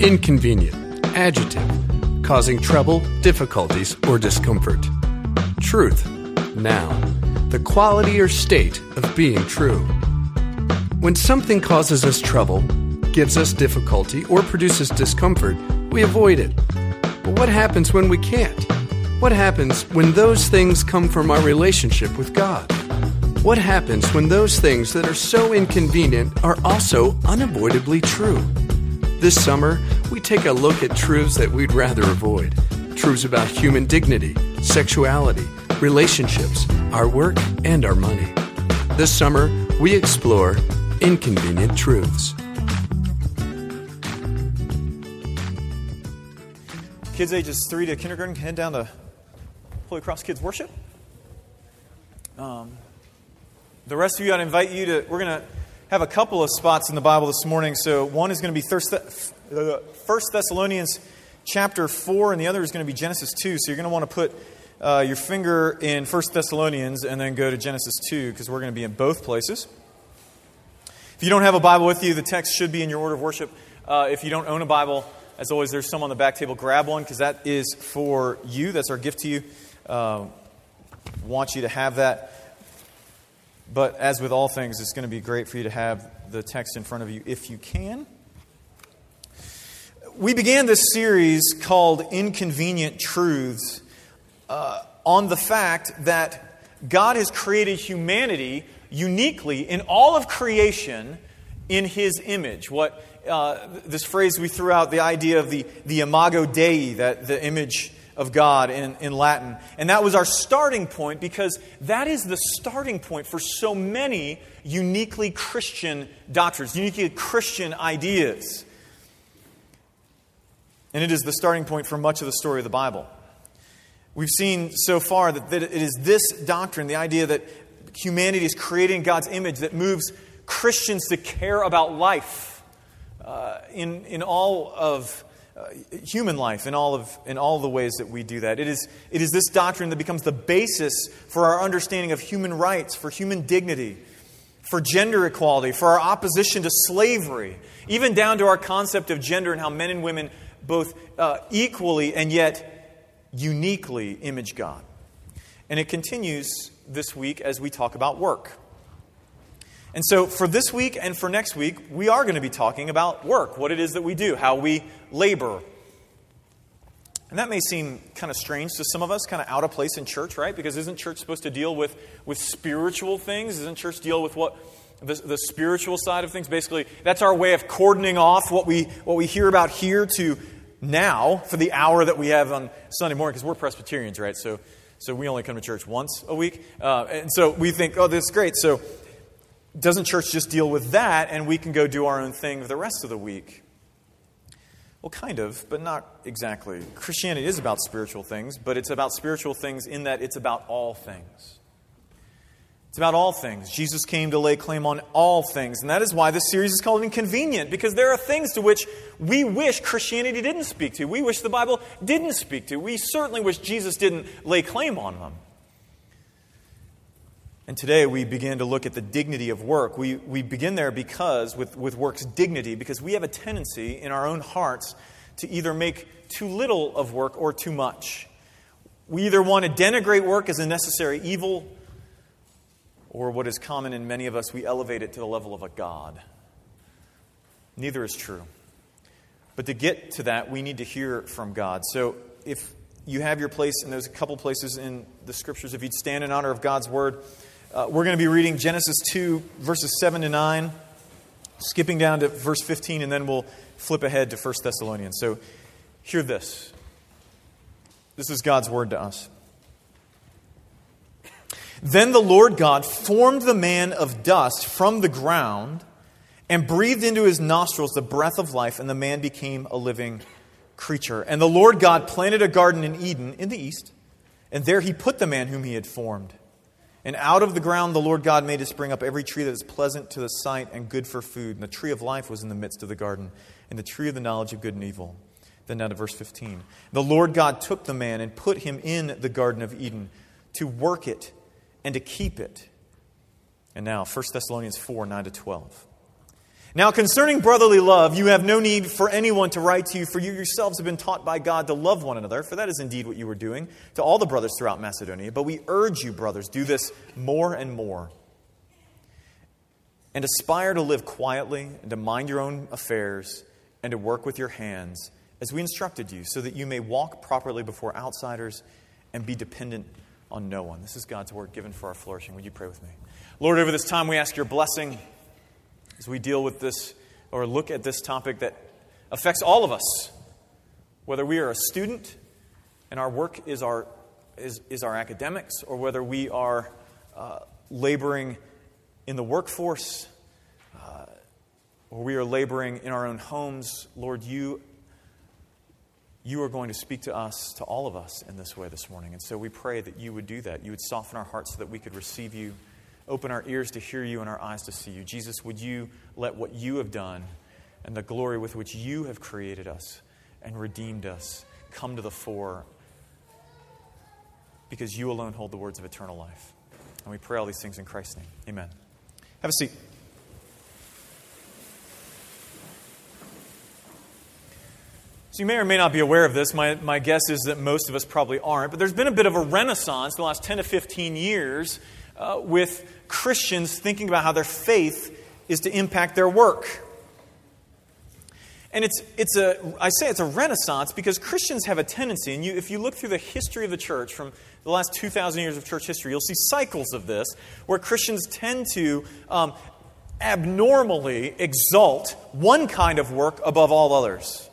Inconvenient, adjective, causing trouble, difficulties, or discomfort. Truth, noun, the quality or state of being true. When something causes us trouble, gives us difficulty, or produces discomfort, we avoid it. But what happens when we can't? What happens when those things come from our relationship with God? What happens when those things that are so inconvenient are also unavoidably true? This summer, we take a look at truths that we'd rather avoid truths about human dignity, sexuality, relationships, our work, and our money. This summer, we explore inconvenient truths. Kids ages 3 to kindergarten can head down to Holy Cross Kids Worship. Um, the rest of you, I'd invite you to, we're going to have a couple of spots in the Bible this morning. So one is going to be First Thessalonians chapter 4, and the other is going to be Genesis 2. So you're going to want to put uh, your finger in First Thessalonians and then go to Genesis 2 because we're going to be in both places. If you don't have a Bible with you, the text should be in your order of worship. Uh, if you don't own a Bible, as always, there's some on the back table. Grab one because that is for you. That's our gift to you. Uh, want you to have that. But as with all things, it's going to be great for you to have the text in front of you if you can. We began this series called Inconvenient Truths uh, on the fact that God has created humanity uniquely in all of creation in His image. What uh, this phrase we threw out, the idea of the, the imago Dei, that the image of God in, in Latin. And that was our starting point because that is the starting point for so many uniquely Christian doctrines, uniquely Christian ideas. And it is the starting point for much of the story of the Bible. We've seen so far that, that it is this doctrine, the idea that humanity is created in God's image, that moves Christians to care about life uh, in, in all of uh, human life in all, of, in all the ways that we do that. It is, it is this doctrine that becomes the basis for our understanding of human rights, for human dignity, for gender equality, for our opposition to slavery, even down to our concept of gender and how men and women both uh, equally and yet uniquely image God. And it continues this week as we talk about work. And so, for this week and for next week, we are going to be talking about work, what it is that we do, how we labor. And that may seem kind of strange to some of us, kind of out of place in church, right? Because isn't church supposed to deal with, with spiritual things? Isn't church deal with what the, the spiritual side of things? Basically, that's our way of cordoning off what we, what we hear about here to now for the hour that we have on Sunday morning, because we're Presbyterians, right? So, so we only come to church once a week. Uh, and so we think, oh, this is great. So doesn't church just deal with that and we can go do our own thing for the rest of the week? Well, kind of, but not exactly. Christianity is about spiritual things, but it's about spiritual things in that it's about all things. It's about all things. Jesus came to lay claim on all things. And that is why this series is called Inconvenient, because there are things to which we wish Christianity didn't speak to. We wish the Bible didn't speak to. We certainly wish Jesus didn't lay claim on them. And today we begin to look at the dignity of work. We, we begin there because, with, with work's dignity, because we have a tendency in our own hearts to either make too little of work or too much. We either want to denigrate work as a necessary evil, or what is common in many of us, we elevate it to the level of a God. Neither is true. But to get to that, we need to hear from God. So if you have your place, and there's a couple places in the scriptures, if you'd stand in honor of God's word, uh, we're going to be reading Genesis 2, verses 7 to 9, skipping down to verse 15, and then we'll flip ahead to 1 Thessalonians. So hear this. This is God's word to us. Then the Lord God formed the man of dust from the ground and breathed into his nostrils the breath of life, and the man became a living creature. And the Lord God planted a garden in Eden in the east, and there he put the man whom he had formed. And out of the ground the Lord God made to spring up every tree that is pleasant to the sight and good for food. And the tree of life was in the midst of the garden, and the tree of the knowledge of good and evil. Then down to verse 15. The Lord God took the man and put him in the Garden of Eden to work it and to keep it. And now, 1 Thessalonians 4 9 to 12. Now, concerning brotherly love, you have no need for anyone to write to you, for you yourselves have been taught by God to love one another, for that is indeed what you were doing to all the brothers throughout Macedonia. But we urge you, brothers, do this more and more. And aspire to live quietly, and to mind your own affairs, and to work with your hands, as we instructed you, so that you may walk properly before outsiders and be dependent on no one. This is God's word given for our flourishing. Would you pray with me? Lord, over this time we ask your blessing as we deal with this or look at this topic that affects all of us, whether we are a student and our work is our, is, is our academics, or whether we are uh, laboring in the workforce, uh, or we are laboring in our own homes, Lord, you, you are going to speak to us, to all of us, in this way this morning. And so we pray that you would do that. You would soften our hearts so that we could receive you Open our ears to hear you and our eyes to see you. Jesus, would you let what you have done and the glory with which you have created us and redeemed us come to the fore because you alone hold the words of eternal life. And we pray all these things in Christ's name. Amen. Have a seat. So, you may or may not be aware of this. My, my guess is that most of us probably aren't. But there's been a bit of a renaissance in the last 10 to 15 years uh, with Christians thinking about how their faith is to impact their work. And it's, it's a, I say it's a renaissance because Christians have a tendency, and you, if you look through the history of the church from the last 2,000 years of church history, you'll see cycles of this where Christians tend to um, abnormally exalt one kind of work above all others.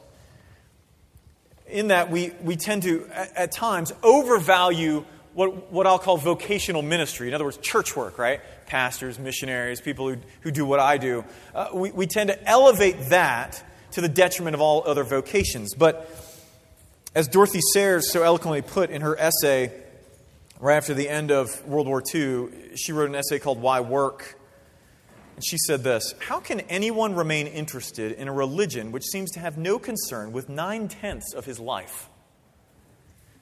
In that we, we tend to, at, at times, overvalue what, what I'll call vocational ministry. In other words, church work, right? Pastors, missionaries, people who, who do what I do. Uh, we, we tend to elevate that to the detriment of all other vocations. But as Dorothy Sayers so eloquently put in her essay right after the end of World War II, she wrote an essay called Why Work? And she said this How can anyone remain interested in a religion which seems to have no concern with nine tenths of his life?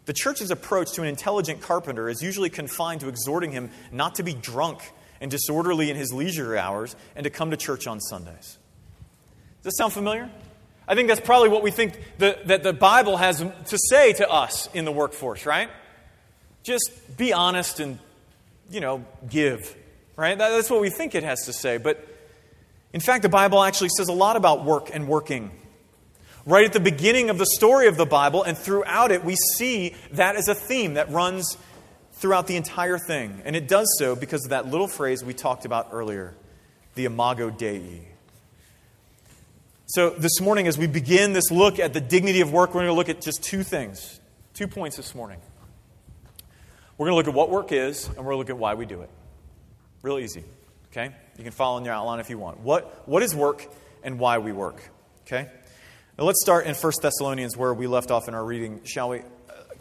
The church's approach to an intelligent carpenter is usually confined to exhorting him not to be drunk and disorderly in his leisure hours and to come to church on Sundays. Does that sound familiar? I think that's probably what we think the, that the Bible has to say to us in the workforce, right? Just be honest and, you know, give, right? That's what we think it has to say. But in fact, the Bible actually says a lot about work and working. Right at the beginning of the story of the Bible and throughout it, we see that as a theme that runs throughout the entire thing. And it does so because of that little phrase we talked about earlier the imago Dei. So, this morning, as we begin this look at the dignity of work, we're going to look at just two things, two points this morning. We're going to look at what work is, and we're going to look at why we do it. Real easy, okay? You can follow in your outline if you want. What, what is work and why we work, okay? Now let's start in 1 Thessalonians where we left off in our reading, shall we?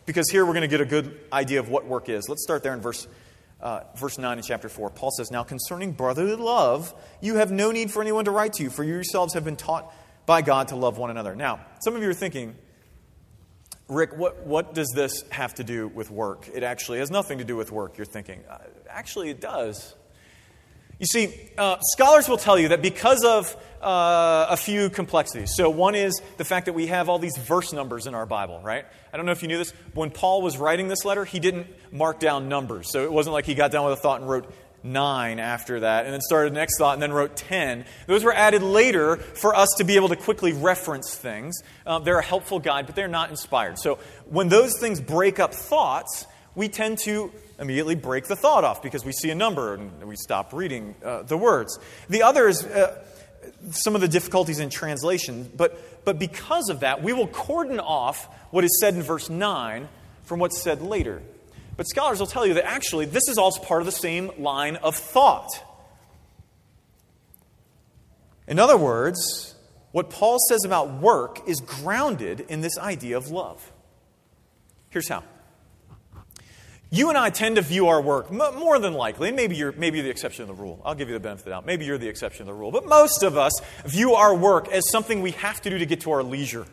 Because here we're going to get a good idea of what work is. Let's start there in verse, uh, verse 9 in chapter 4. Paul says, Now concerning brotherly love, you have no need for anyone to write to you, for you yourselves have been taught by God to love one another. Now, some of you are thinking, Rick, what, what does this have to do with work? It actually has nothing to do with work, you're thinking. Uh, actually, it does. You see, uh, scholars will tell you that because of uh, a few complexities. So, one is the fact that we have all these verse numbers in our Bible, right? I don't know if you knew this. When Paul was writing this letter, he didn't mark down numbers. So, it wasn't like he got down with a thought and wrote nine after that, and then started the next thought, and then wrote ten. Those were added later for us to be able to quickly reference things. Uh, they're a helpful guide, but they're not inspired. So, when those things break up thoughts, we tend to immediately break the thought off because we see a number and we stop reading uh, the words. The other is uh, some of the difficulties in translation, but, but because of that, we will cordon off what is said in verse 9 from what's said later. But scholars will tell you that actually this is also part of the same line of thought. In other words, what Paul says about work is grounded in this idea of love. Here's how. You and I tend to view our work more than likely, and maybe you're, maybe you're the exception of the rule. I'll give you the benefit of the doubt. Maybe you're the exception of the rule. But most of us view our work as something we have to do to get to our leisure.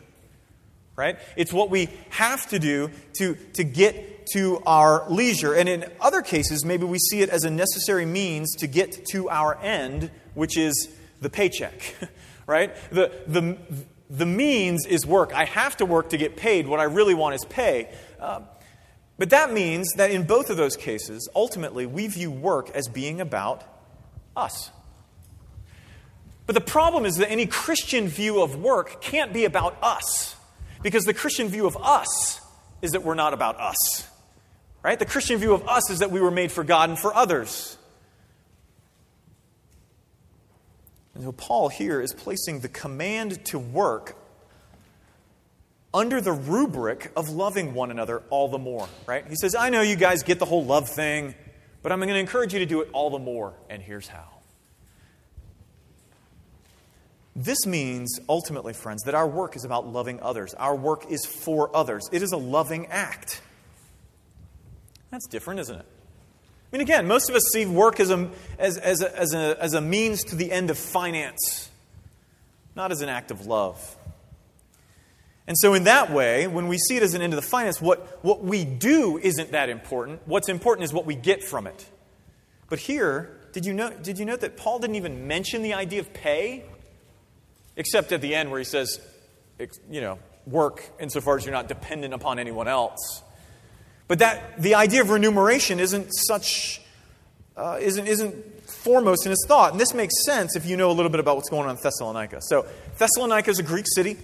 Right? It's what we have to do to, to get to our leisure. And in other cases, maybe we see it as a necessary means to get to our end, which is the paycheck, right? The, the, the means is work. I have to work to get paid. What I really want is pay. Uh, but that means that in both of those cases, ultimately, we view work as being about us. But the problem is that any Christian view of work can't be about us, because the Christian view of us is that we're not about us. Right? The Christian view of us is that we were made for God and for others. And so Paul here is placing the command to work under the rubric of loving one another all the more, right? He says, I know you guys get the whole love thing, but I'm going to encourage you to do it all the more, and here's how. This means, ultimately, friends, that our work is about loving others. Our work is for others. It is a loving act. That's different, isn't it? I mean, again, most of us see work as a, as, as, a, as, a, as a means to the end of finance, not as an act of love. And so, in that way, when we see it as an end of the finance, what, what we do isn't that important. What's important is what we get from it. But here, did you, know, did you note that Paul didn't even mention the idea of pay? Except at the end where he says, you know, work insofar as you're not dependent upon anyone else. But that the idea of remuneration isn't such uh, isn't isn't foremost in his thought, and this makes sense if you know a little bit about what's going on in Thessalonica. So Thessalonica is a Greek city.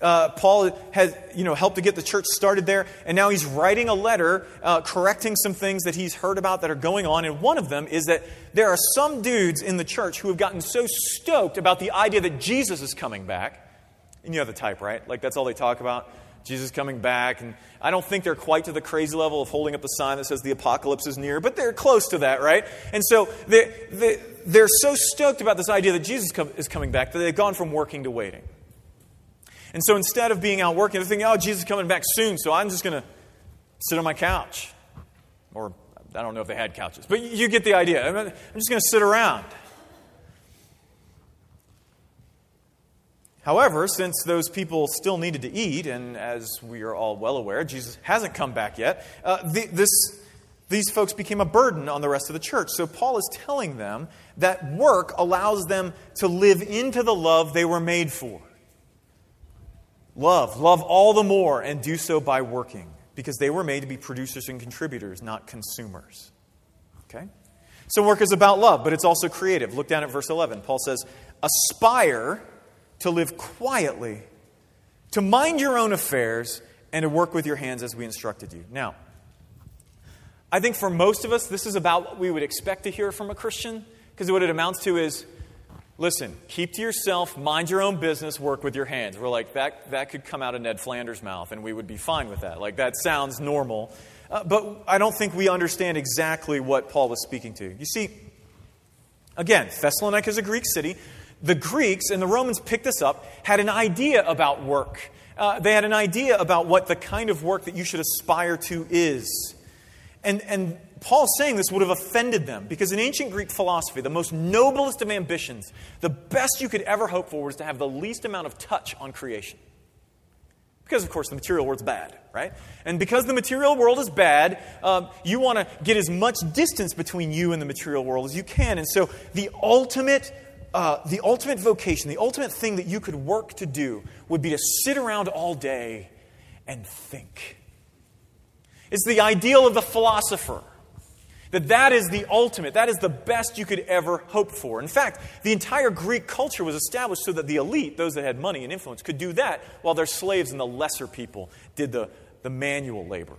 Uh, Paul has you know helped to get the church started there, and now he's writing a letter uh, correcting some things that he's heard about that are going on. And one of them is that there are some dudes in the church who have gotten so stoked about the idea that Jesus is coming back. And you know the type, right? Like that's all they talk about. Jesus coming back. And I don't think they're quite to the crazy level of holding up the sign that says the apocalypse is near, but they're close to that, right? And so they, they, they're so stoked about this idea that Jesus is coming back that they've gone from working to waiting. And so instead of being out working, they're thinking, oh, Jesus is coming back soon, so I'm just going to sit on my couch. Or I don't know if they had couches, but you get the idea. I'm just going to sit around. However, since those people still needed to eat, and as we are all well aware, Jesus hasn't come back yet, uh, the, this, these folks became a burden on the rest of the church. So Paul is telling them that work allows them to live into the love they were made for. Love, love all the more, and do so by working, because they were made to be producers and contributors, not consumers. Okay? So work is about love, but it's also creative. Look down at verse 11. Paul says, Aspire to live quietly, to mind your own affairs, and to work with your hands as we instructed you. Now, I think for most of us, this is about what we would expect to hear from a Christian, because what it amounts to is listen, keep to yourself, mind your own business, work with your hands. We're like, that, that could come out of Ned Flanders' mouth, and we would be fine with that. Like, that sounds normal. Uh, but I don't think we understand exactly what Paul was speaking to. You see, again, Thessalonica is a Greek city the Greeks, and the Romans picked this up, had an idea about work. Uh, they had an idea about what the kind of work that you should aspire to is. And, and Paul saying this would have offended them because in ancient Greek philosophy, the most noblest of ambitions, the best you could ever hope for was to have the least amount of touch on creation. Because, of course, the material world's bad, right? And because the material world is bad, um, you want to get as much distance between you and the material world as you can. And so, the ultimate uh, the ultimate vocation, the ultimate thing that you could work to do would be to sit around all day and think. It's the ideal of the philosopher. That that is the ultimate, that is the best you could ever hope for. In fact, the entire Greek culture was established so that the elite, those that had money and influence, could do that while their slaves and the lesser people did the, the manual labor.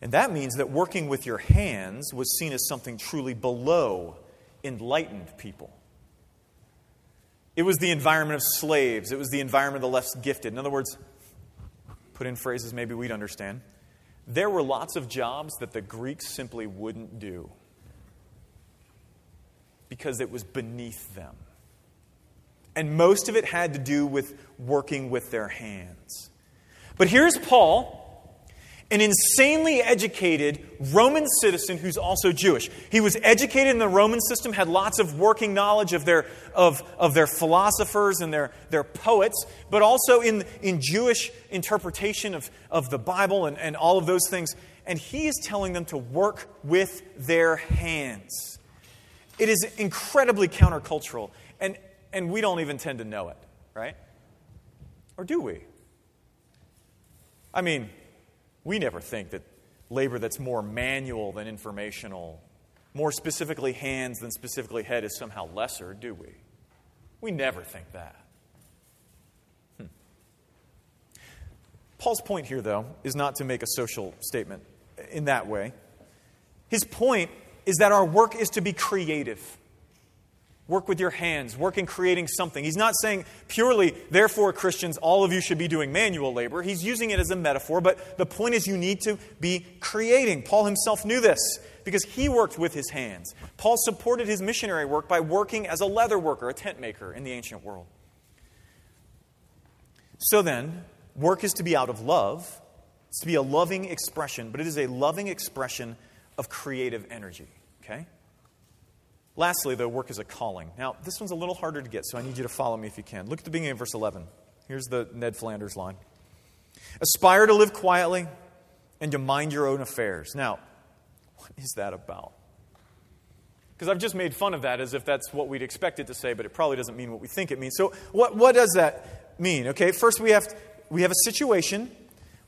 And that means that working with your hands was seen as something truly below enlightened people. It was the environment of slaves, it was the environment of the less gifted. In other words, put in phrases maybe we'd understand, there were lots of jobs that the Greeks simply wouldn't do because it was beneath them. And most of it had to do with working with their hands. But here's Paul an insanely educated Roman citizen who's also Jewish. He was educated in the Roman system, had lots of working knowledge of their, of, of their philosophers and their, their poets, but also in, in Jewish interpretation of, of the Bible and, and all of those things. and he is telling them to work with their hands. It is incredibly countercultural, and, and we don't even tend to know it, right? Or do we? I mean, we never think that labor that's more manual than informational, more specifically hands than specifically head, is somehow lesser, do we? We never think that. Hmm. Paul's point here, though, is not to make a social statement in that way. His point is that our work is to be creative. Work with your hands, work in creating something. He's not saying purely, therefore, Christians, all of you should be doing manual labor. He's using it as a metaphor, but the point is you need to be creating. Paul himself knew this because he worked with his hands. Paul supported his missionary work by working as a leather worker, a tent maker in the ancient world. So then, work is to be out of love, it's to be a loving expression, but it is a loving expression of creative energy. Okay? Lastly, though, work is a calling. Now, this one's a little harder to get, so I need you to follow me if you can. Look at the beginning of verse 11. Here's the Ned Flanders line Aspire to live quietly and to mind your own affairs. Now, what is that about? Because I've just made fun of that as if that's what we'd expect it to say, but it probably doesn't mean what we think it means. So, what, what does that mean? Okay, first we have, we have a situation.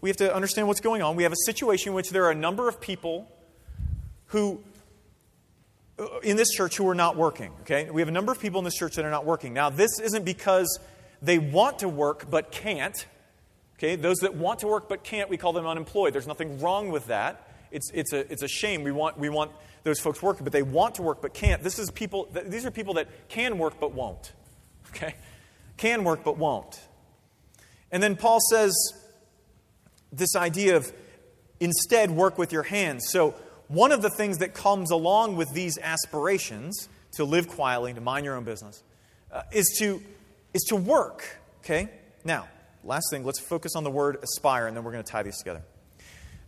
We have to understand what's going on. We have a situation in which there are a number of people who, Uh, in this church, who are not working. Okay, we have a number of people in this church that are not working. Now, this isn't because they want to work but can't. Okay, those that want to work but can't, we call them unemployed. There's nothing wrong with that. It's, it's, a, it's a shame. We want, we want those folks working, but they want to work but can't. This is people, these are people that can work but won't. Okay? Can work but won't. And then Paul says this idea of instead work with your hands. So, one of the things that comes along with thees aspirations to live quietly, to mind your own business, uh, is, to, is to work. Okay? Now, last thing, let's focus on the word aspire, and then we're going to tie these together.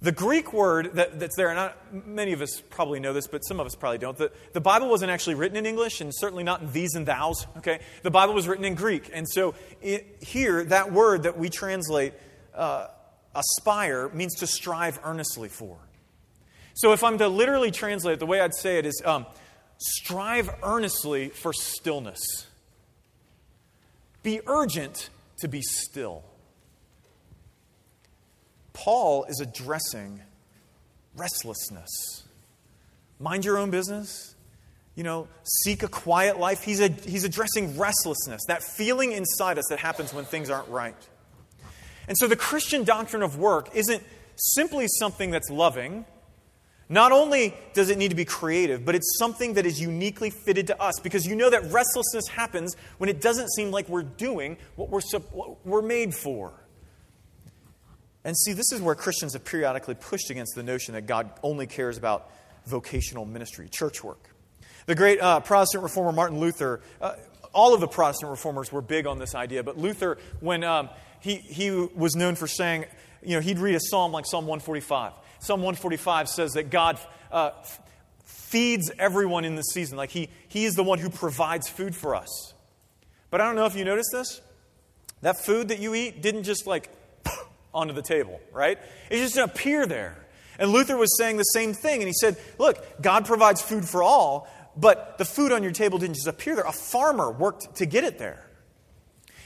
The Greek word that, that's there, and many of us probably know this, but some of us probably don't. The, the Bible wasn't actually written in English, and certainly not in these and thous. Okay, the Bible was written in Greek, and so it, here that word that we translate uh, aspire means to strive earnestly for. So if I'm to literally translate it, the way I'd say it is um, strive earnestly for stillness. Be urgent to be still. Paul is addressing restlessness. Mind your own business. You know, seek a quiet life. He's, a, he's addressing restlessness, that feeling inside us that happens when things aren't right. And so the Christian doctrine of work isn't simply something that's loving. Not only does it need to be creative, but it's something that is uniquely fitted to us because you know that restlessness happens when it doesn't seem like we're doing what we're, what we're made for. And see, this is where Christians have periodically pushed against the notion that God only cares about vocational ministry, church work. The great uh, Protestant reformer Martin Luther, uh, all of the Protestant reformers were big on this idea, but Luther, when um, he, he was known for saying, you know, he'd read a psalm like Psalm 145. Psalm 145 says that God uh, feeds everyone in the season, like he, he is the one who provides food for us. But I don't know if you noticed this. That food that you eat didn't just like onto the table, right? It just didn't appear there. And Luther was saying the same thing. And he said, Look, God provides food for all, but the food on your table didn't just appear there. A farmer worked to get it there.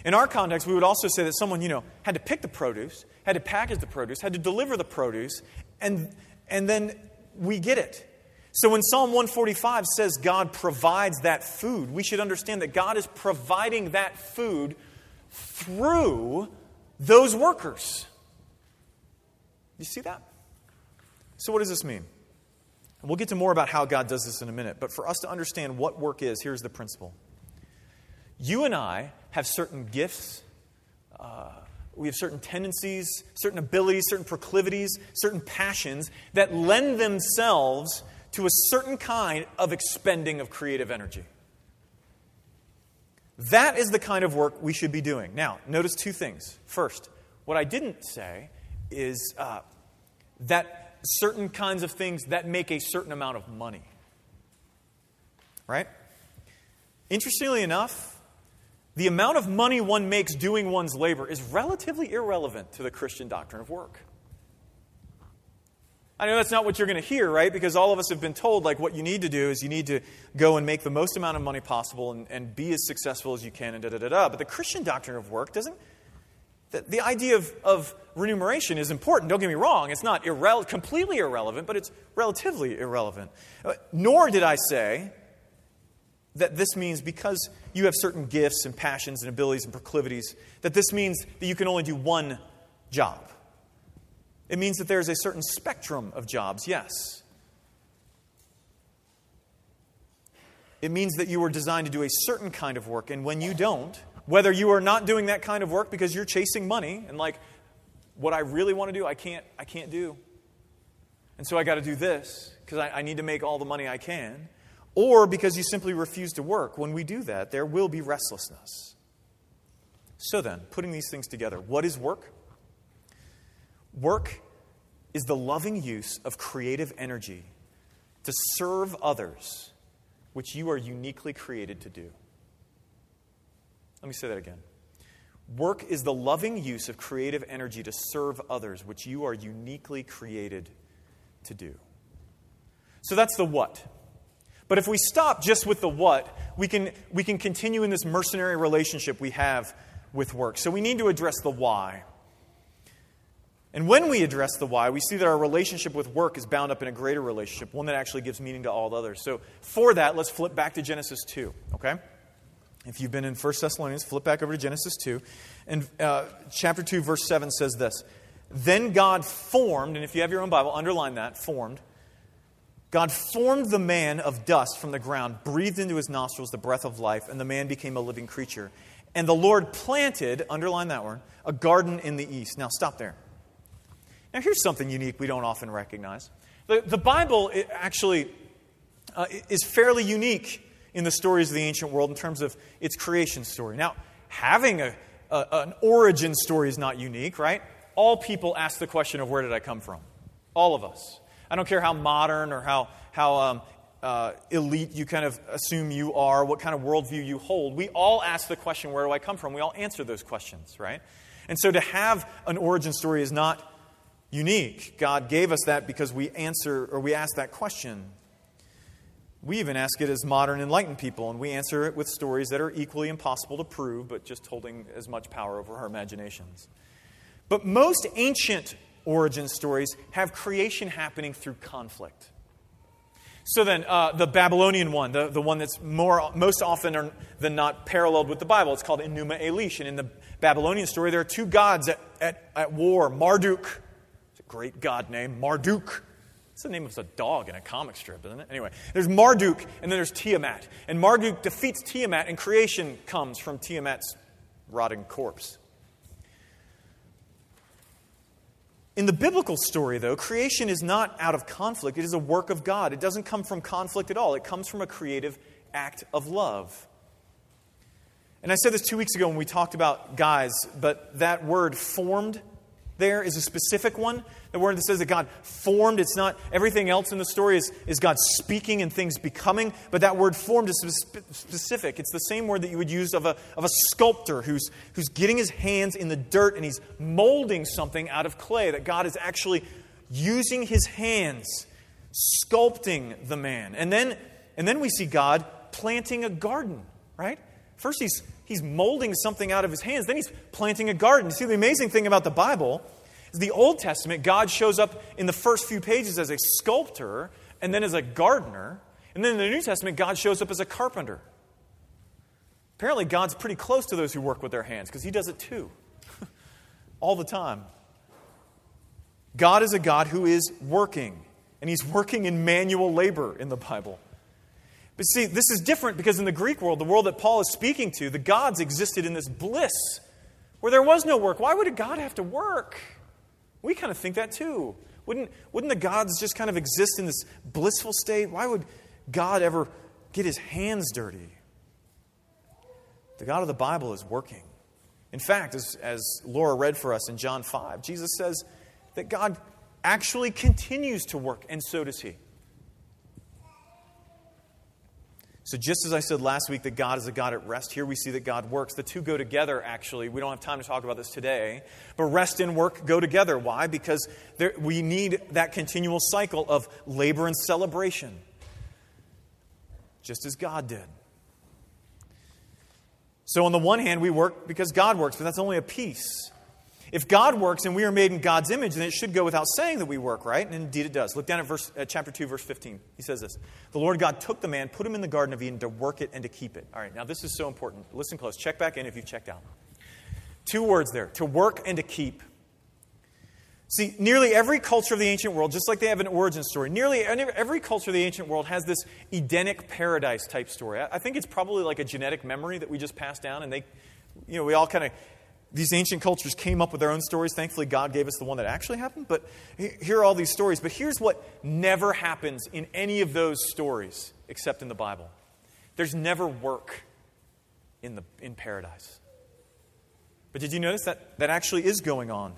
In our context, we would also say that someone, you know, had to pick the produce, had to package the produce, had to deliver the produce, and, and then we get it. So when Psalm 145 says God provides that food, we should understand that God is providing that food through those workers. You see that? So, what does this mean? we'll get to more about how God does this in a minute, but for us to understand what work is, here's the principle. You and I have certain gifts, uh, we have certain tendencies, certain abilities, certain proclivities, certain passions that lend themselves to a certain kind of expending of creative energy. That is the kind of work we should be doing. Now, notice two things. First, what I didn't say is uh, that certain kinds of things that make a certain amount of money. Right? Interestingly enough, the amount of money one makes doing one's labor is relatively irrelevant to the Christian doctrine of work. I know that's not what you're going to hear, right? Because all of us have been told, like, what you need to do is you need to go and make the most amount of money possible and, and be as successful as you can, and da da da da. But the Christian doctrine of work doesn't. The, the idea of, of remuneration is important, don't get me wrong. It's not irre- completely irrelevant, but it's relatively irrelevant. Uh, nor did I say that this means because you have certain gifts and passions and abilities and proclivities, that this means that you can only do one job. It means that there's a certain spectrum of jobs, yes. It means that you were designed to do a certain kind of work, and when you don't, whether you are not doing that kind of work because you're chasing money and like, what I really want to do, I can't, I can't do. And so I got to do this because I, I need to make all the money I can. Or because you simply refuse to work. When we do that, there will be restlessness. So then, putting these things together, what is work? Work is the loving use of creative energy to serve others, which you are uniquely created to do. Let me say that again. Work is the loving use of creative energy to serve others, which you are uniquely created to do. So that's the what. But if we stop just with the what, we can, we can continue in this mercenary relationship we have with work. So we need to address the why. And when we address the why, we see that our relationship with work is bound up in a greater relationship, one that actually gives meaning to all the others. So, for that, let's flip back to Genesis 2, okay? If you've been in 1 Thessalonians, flip back over to Genesis 2. And uh, chapter 2, verse 7 says this Then God formed, and if you have your own Bible, underline that, formed. God formed the man of dust from the ground, breathed into his nostrils the breath of life, and the man became a living creature. And the Lord planted, underline that word, a garden in the east. Now, stop there. Now, here's something unique we don't often recognize. The, the Bible actually uh, is fairly unique in the stories of the ancient world in terms of its creation story. Now, having a, a, an origin story is not unique, right? All people ask the question of where did I come from? All of us. I don't care how modern or how, how um, uh, elite you kind of assume you are, what kind of worldview you hold. We all ask the question, where do I come from? We all answer those questions, right? And so to have an origin story is not unique. God gave us that because we answer or we ask that question. We even ask it as modern enlightened people, and we answer it with stories that are equally impossible to prove, but just holding as much power over our imaginations. But most ancient origin stories have creation happening through conflict. So then, uh, the Babylonian one, the, the one that's more, most often than not paralleled with the Bible, it's called Enuma Elish. And in the Babylonian story, there are two gods at, at, at war Marduk it's a great god name, Marduk. It's the name of a dog in a comic strip, isn't it? Anyway, there's Marduk, and then there's Tiamat. And Marduk defeats Tiamat, and creation comes from Tiamat's rotting corpse. In the biblical story, though, creation is not out of conflict. It is a work of God. It doesn't come from conflict at all, it comes from a creative act of love. And I said this two weeks ago when we talked about guys, but that word formed there is a specific one. The word that says that God formed, it's not everything else in the story is, is God speaking and things becoming, but that word formed is specific. It's the same word that you would use of a, of a sculptor who's, who's getting his hands in the dirt and he's molding something out of clay, that God is actually using his hands, sculpting the man. And then, and then we see God planting a garden, right? First, he's he's molding something out of his hands. Then he's planting a garden. See, the amazing thing about the Bible is the Old Testament, God shows up in the first few pages as a sculptor and then as a gardener. And then in the New Testament, God shows up as a carpenter. Apparently, God's pretty close to those who work with their hands because he does it too, all the time. God is a God who is working, and he's working in manual labor in the Bible. But see, this is different because in the Greek world, the world that Paul is speaking to, the gods existed in this bliss where there was no work. Why would a god have to work? We kind of think that too. Wouldn't, wouldn't the gods just kind of exist in this blissful state? Why would God ever get his hands dirty? The God of the Bible is working. In fact, as, as Laura read for us in John 5, Jesus says that God actually continues to work, and so does he. So, just as I said last week that God is a God at rest, here we see that God works. The two go together, actually. We don't have time to talk about this today. But rest and work go together. Why? Because there, we need that continual cycle of labor and celebration, just as God did. So, on the one hand, we work because God works, but that's only a piece. If God works and we are made in God's image, then it should go without saying that we work, right? And indeed it does. Look down at verse, uh, chapter 2, verse 15. He says this The Lord God took the man, put him in the Garden of Eden to work it and to keep it. All right, now this is so important. Listen close. Check back in if you've checked out. Two words there to work and to keep. See, nearly every culture of the ancient world, just like they have an origin story, nearly every culture of the ancient world has this Edenic paradise type story. I think it's probably like a genetic memory that we just passed down, and they, you know, we all kind of these ancient cultures came up with their own stories. Thankfully, God gave us the one that actually happened. But here are all these stories. But here's what never happens in any of those stories except in the Bible there's never work in, the, in paradise. But did you notice that that actually is going on?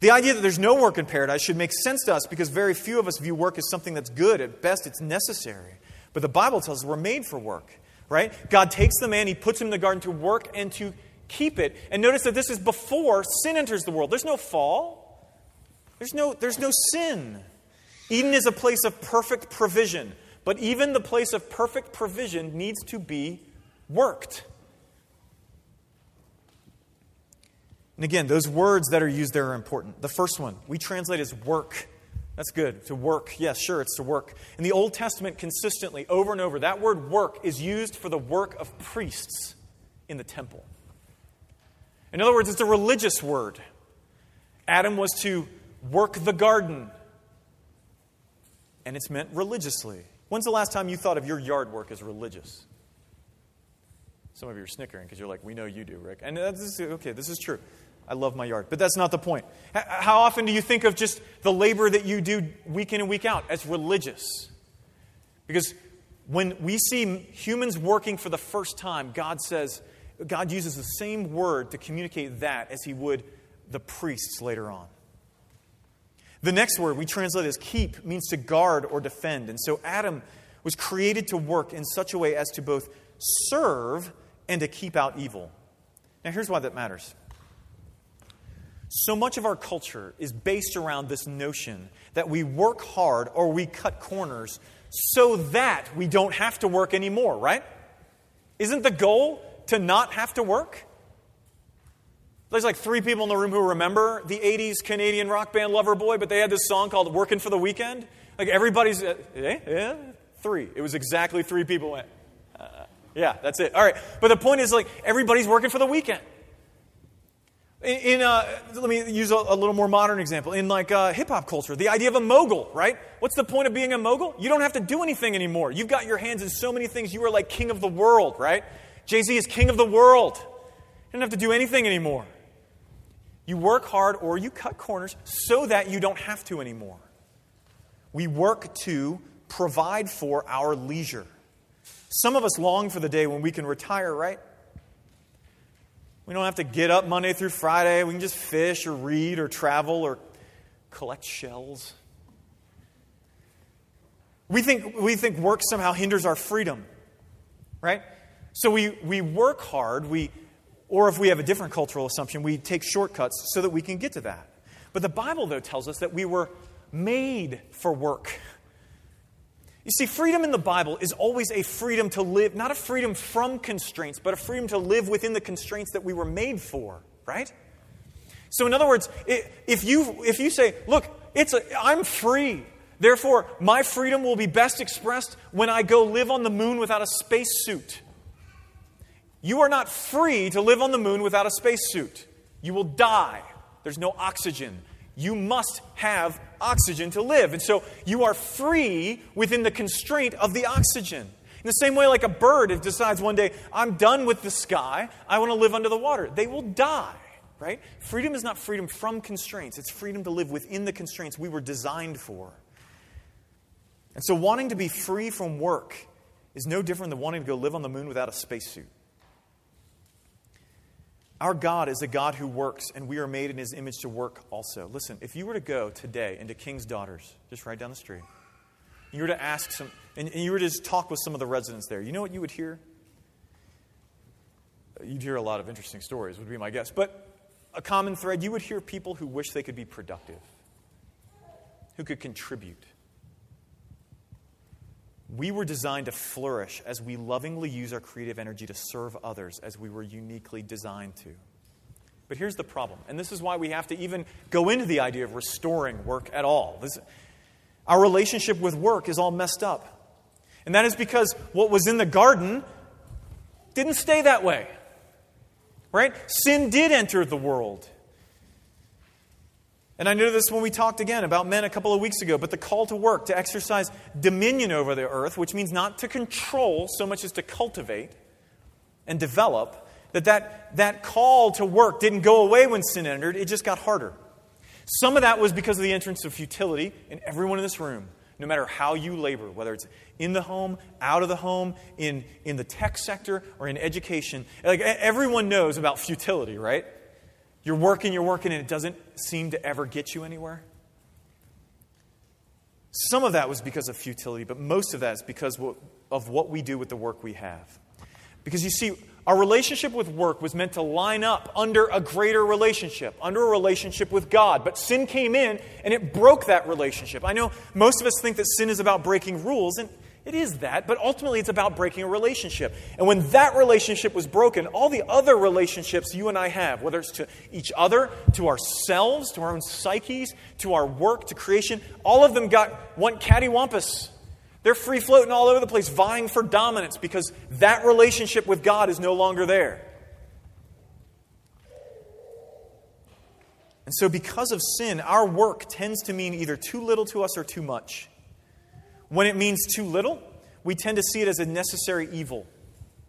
The idea that there's no work in paradise should make sense to us because very few of us view work as something that's good. At best, it's necessary. But the Bible tells us we're made for work, right? God takes the man, he puts him in the garden to work and to keep it. And notice that this is before sin enters the world. There's no fall, there's no, there's no sin. Eden is a place of perfect provision, but even the place of perfect provision needs to be worked. And again, those words that are used there are important. The first one we translate as work. That's good. To work. Yes, sure, it's to work. In the Old Testament, consistently, over and over, that word work is used for the work of priests in the temple. In other words, it's a religious word. Adam was to work the garden, and it's meant religiously. When's the last time you thought of your yard work as religious? Some of you are snickering because you're like, we know you do, Rick. And okay, this is true. I love my yard. But that's not the point. How often do you think of just the labor that you do week in and week out as religious? Because when we see humans working for the first time, God says, God uses the same word to communicate that as he would the priests later on. The next word we translate as keep means to guard or defend. And so Adam was created to work in such a way as to both serve and to keep out evil. Now, here's why that matters. So much of our culture is based around this notion that we work hard or we cut corners so that we don't have to work anymore, right? Isn't the goal to not have to work? There's like three people in the room who remember the 80s Canadian rock band Loverboy, but they had this song called Working for the Weekend. Like everybody's, uh, eh, yeah, three. It was exactly three people went, uh, yeah, that's it. All right. But the point is, like, everybody's working for the weekend. In, in uh, let me use a, a, little more modern example. In like uh, hip hop culture, the idea of a mogul, right? What's the point of being a mogul? You don't have to do anything anymore. You've got your hands in so many things. You are like king of the world, right? Jay Z is king of the world. You don't have to do anything anymore. You work hard or you cut corners so that you don't have to anymore. We work to provide for our leisure. Some of us long for the day when we can retire, right? We don't have to get up Monday through Friday. We can just fish or read or travel or collect shells. We think, we think work somehow hinders our freedom, right? So we, we work hard, we, or if we have a different cultural assumption, we take shortcuts so that we can get to that. But the Bible, though, tells us that we were made for work. You see, freedom in the Bible is always a freedom to live, not a freedom from constraints, but a freedom to live within the constraints that we were made for, right? So, in other words, if you, if you say, look, it's a, I'm free, therefore my freedom will be best expressed when I go live on the moon without a spacesuit. You are not free to live on the moon without a spacesuit. You will die. There's no oxygen. You must have oxygen to live. And so you are free within the constraint of the oxygen. In the same way, like a bird, if decides one day, I'm done with the sky, I want to live under the water, they will die, right? Freedom is not freedom from constraints, it's freedom to live within the constraints we were designed for. And so, wanting to be free from work is no different than wanting to go live on the moon without a spacesuit. Our God is a God who works, and we are made in his image to work also. Listen, if you were to go today into King's Daughters, just right down the street, you were to ask some, and, and you were to just talk with some of the residents there, you know what you would hear? You'd hear a lot of interesting stories, would be my guess. But a common thread, you would hear people who wish they could be productive, who could contribute. We were designed to flourish as we lovingly use our creative energy to serve others as we were uniquely designed to. But here's the problem, and this is why we have to even go into the idea of restoring work at all. This, our relationship with work is all messed up. And that is because what was in the garden didn't stay that way. Right? Sin did enter the world. And I know this when we talked again about men a couple of weeks ago, but the call to work, to exercise dominion over the earth, which means not to control so much as to cultivate and develop, that, that that call to work didn't go away when sin entered, it just got harder. Some of that was because of the entrance of futility in everyone in this room, no matter how you labor, whether it's in the home, out of the home, in, in the tech sector, or in education. Like everyone knows about futility, right? You're working, you're working, and it doesn't seem to ever get you anywhere. Some of that was because of futility, but most of that is because of what we do with the work we have. Because you see, our relationship with work was meant to line up under a greater relationship, under a relationship with God. But sin came in and it broke that relationship. I know most of us think that sin is about breaking rules, and it is that, but ultimately it's about breaking a relationship. And when that relationship was broken, all the other relationships you and I have, whether it's to each other, to ourselves, to our own psyches, to our work, to creation, all of them got one cattywampus. They're free floating all over the place, vying for dominance because that relationship with God is no longer there. And so, because of sin, our work tends to mean either too little to us or too much. When it means too little, we tend to see it as a necessary evil,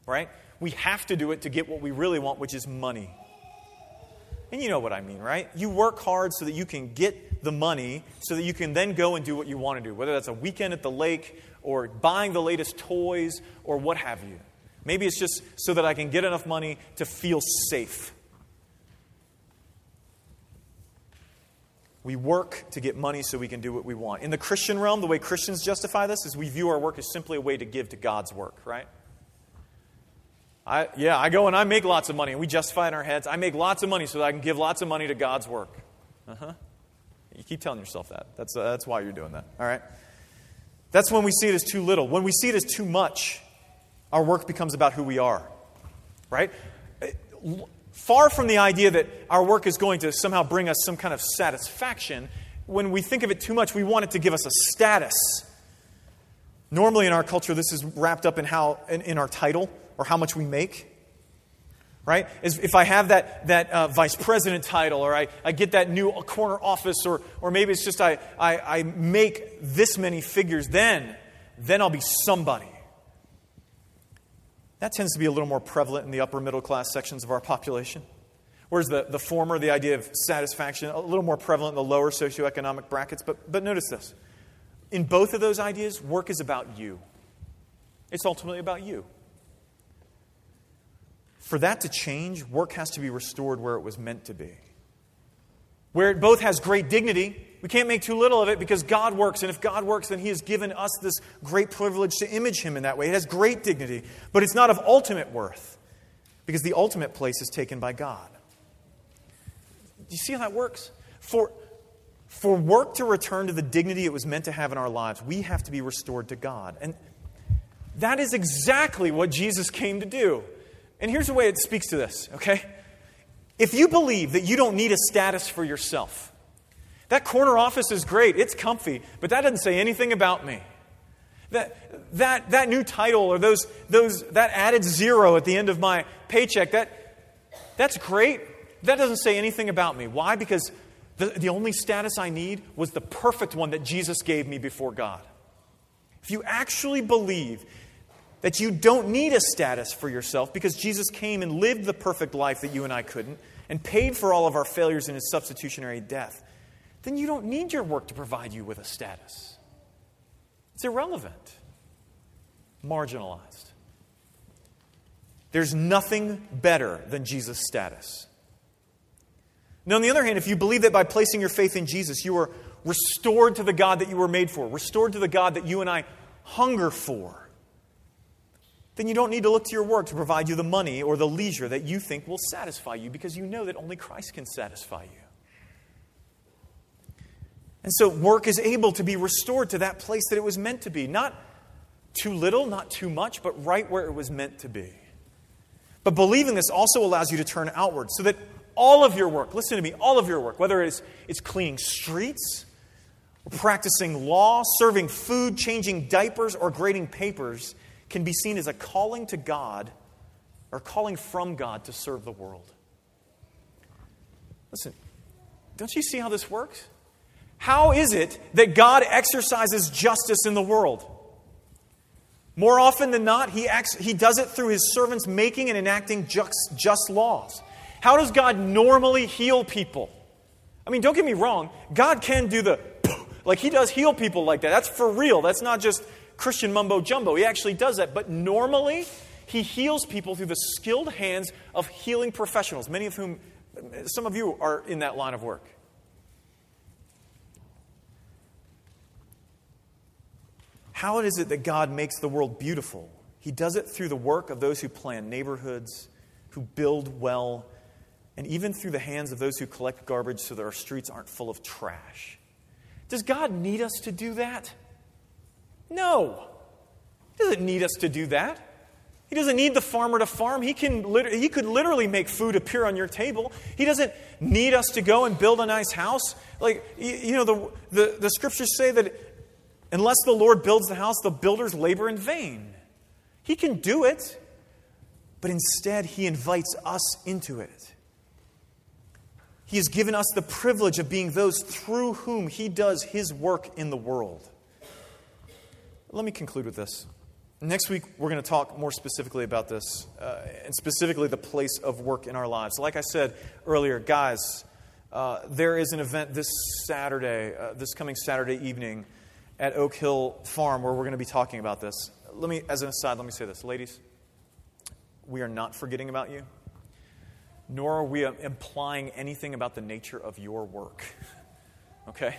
right? We have to do it to get what we really want, which is money. And you know what I mean, right? You work hard so that you can get the money so that you can then go and do what you want to do, whether that's a weekend at the lake or buying the latest toys or what have you. Maybe it's just so that I can get enough money to feel safe. We work to get money so we can do what we want. In the Christian realm, the way Christians justify this is we view our work as simply a way to give to God's work, right? I, yeah, I go and I make lots of money, and we justify in our heads. I make lots of money so that I can give lots of money to God's work. Uh huh. You keep telling yourself that. That's, uh, that's why you're doing that. All right? That's when we see it as too little. When we see it as too much, our work becomes about who we are. Right? Far from the idea that our work is going to somehow bring us some kind of satisfaction, when we think of it too much, we want it to give us a status. Normally in our culture, this is wrapped up in, how, in, in our title or how much we make. Right? If I have that, that uh, vice president title, or I, I get that new corner office, or, or maybe it's just I, I, I make this many figures, then, then I'll be somebody. That tends to be a little more prevalent in the upper middle class sections of our population. Whereas the, the former, the idea of satisfaction, a little more prevalent in the lower socioeconomic brackets. But, but notice this in both of those ideas, work is about you. It's ultimately about you. For that to change, work has to be restored where it was meant to be. Where it both has great dignity we can't make too little of it because God works. And if God works, then He has given us this great privilege to image Him in that way. It has great dignity, but it's not of ultimate worth because the ultimate place is taken by God. Do you see how that works? For, for work to return to the dignity it was meant to have in our lives, we have to be restored to God. And that is exactly what Jesus came to do. And here's the way it speaks to this, okay? If you believe that you don't need a status for yourself, that corner office is great, it's comfy, but that doesn't say anything about me. That, that, that new title or those, those, that added zero at the end of my paycheck, that, that's great. That doesn't say anything about me. Why? Because the, the only status I need was the perfect one that Jesus gave me before God. If you actually believe that you don't need a status for yourself because Jesus came and lived the perfect life that you and I couldn't and paid for all of our failures in his substitutionary death, then you don't need your work to provide you with a status. It's irrelevant, marginalized. There's nothing better than Jesus' status. Now, on the other hand, if you believe that by placing your faith in Jesus, you are restored to the God that you were made for, restored to the God that you and I hunger for, then you don't need to look to your work to provide you the money or the leisure that you think will satisfy you because you know that only Christ can satisfy you. And so work is able to be restored to that place that it was meant to be. Not too little, not too much, but right where it was meant to be. But believing this also allows you to turn outward so that all of your work, listen to me, all of your work, whether it's, it's cleaning streets, practicing law, serving food, changing diapers, or grading papers, can be seen as a calling to God or calling from God to serve the world. Listen, don't you see how this works? How is it that God exercises justice in the world? More often than not, he, acts, he does it through his servants making and enacting just, just laws. How does God normally heal people? I mean, don't get me wrong, God can do the, like, he does heal people like that. That's for real. That's not just Christian mumbo jumbo. He actually does that. But normally, he heals people through the skilled hands of healing professionals, many of whom, some of you are in that line of work. How is it that God makes the world beautiful? He does it through the work of those who plan neighborhoods, who build well, and even through the hands of those who collect garbage so that our streets aren't full of trash. Does God need us to do that? No. He doesn't need us to do that. He doesn't need the farmer to farm. He, can, he could literally make food appear on your table. He doesn't need us to go and build a nice house. Like, you know, the, the, the scriptures say that Unless the Lord builds the house, the builders labor in vain. He can do it, but instead, He invites us into it. He has given us the privilege of being those through whom He does His work in the world. Let me conclude with this. Next week, we're going to talk more specifically about this, uh, and specifically the place of work in our lives. Like I said earlier, guys, uh, there is an event this Saturday, uh, this coming Saturday evening at Oak Hill Farm where we're going to be talking about this. Let me, as an aside, let me say this. Ladies, we are not forgetting about you, nor are we implying anything about the nature of your work. Okay?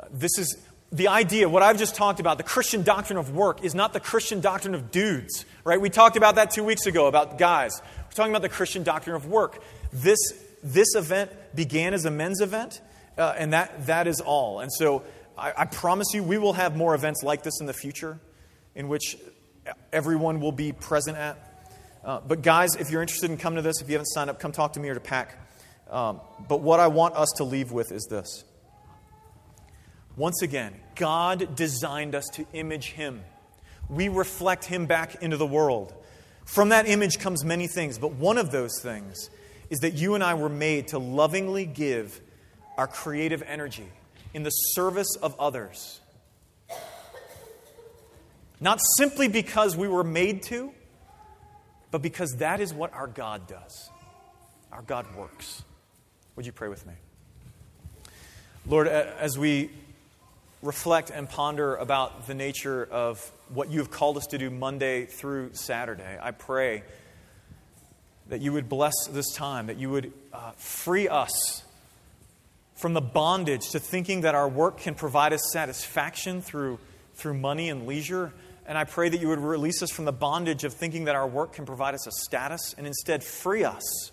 Uh, this is the idea, what I've just talked about, the Christian doctrine of work is not the Christian doctrine of dudes, right? We talked about that two weeks ago about guys. We're talking about the Christian doctrine of work. This, this event began as a men's event, uh, and that, that is all. And so I, I promise you, we will have more events like this in the future in which everyone will be present at. Uh, but, guys, if you're interested in coming to this, if you haven't signed up, come talk to me or to Pack. Um, but what I want us to leave with is this. Once again, God designed us to image Him. We reflect Him back into the world. From that image comes many things, but one of those things is that you and I were made to lovingly give our creative energy in the service of others. Not simply because we were made to, but because that is what our God does. Our God works. Would you pray with me? Lord, as we reflect and ponder about the nature of what you have called us to do Monday through Saturday, I pray that you would bless this time, that you would uh, free us from the bondage to thinking that our work can provide us satisfaction through, through money and leisure. And I pray that you would release us from the bondage of thinking that our work can provide us a status and instead free us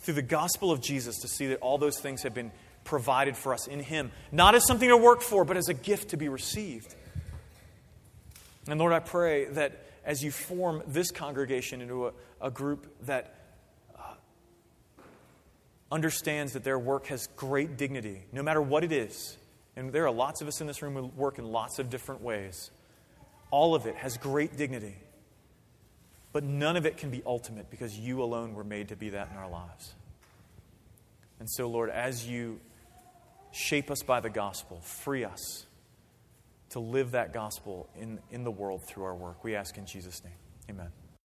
through the gospel of Jesus to see that all those things have been provided for us in Him, not as something to work for, but as a gift to be received. And Lord, I pray that as you form this congregation into a, a group that understands that their work has great dignity, no matter what it is. And there are lots of us in this room who work in lots of different ways. All of it has great dignity. But none of it can be ultimate because you alone were made to be that in our lives. And so, Lord, as you shape us by the gospel, free us to live that gospel in, in the world through our work. We ask in Jesus' name. Amen.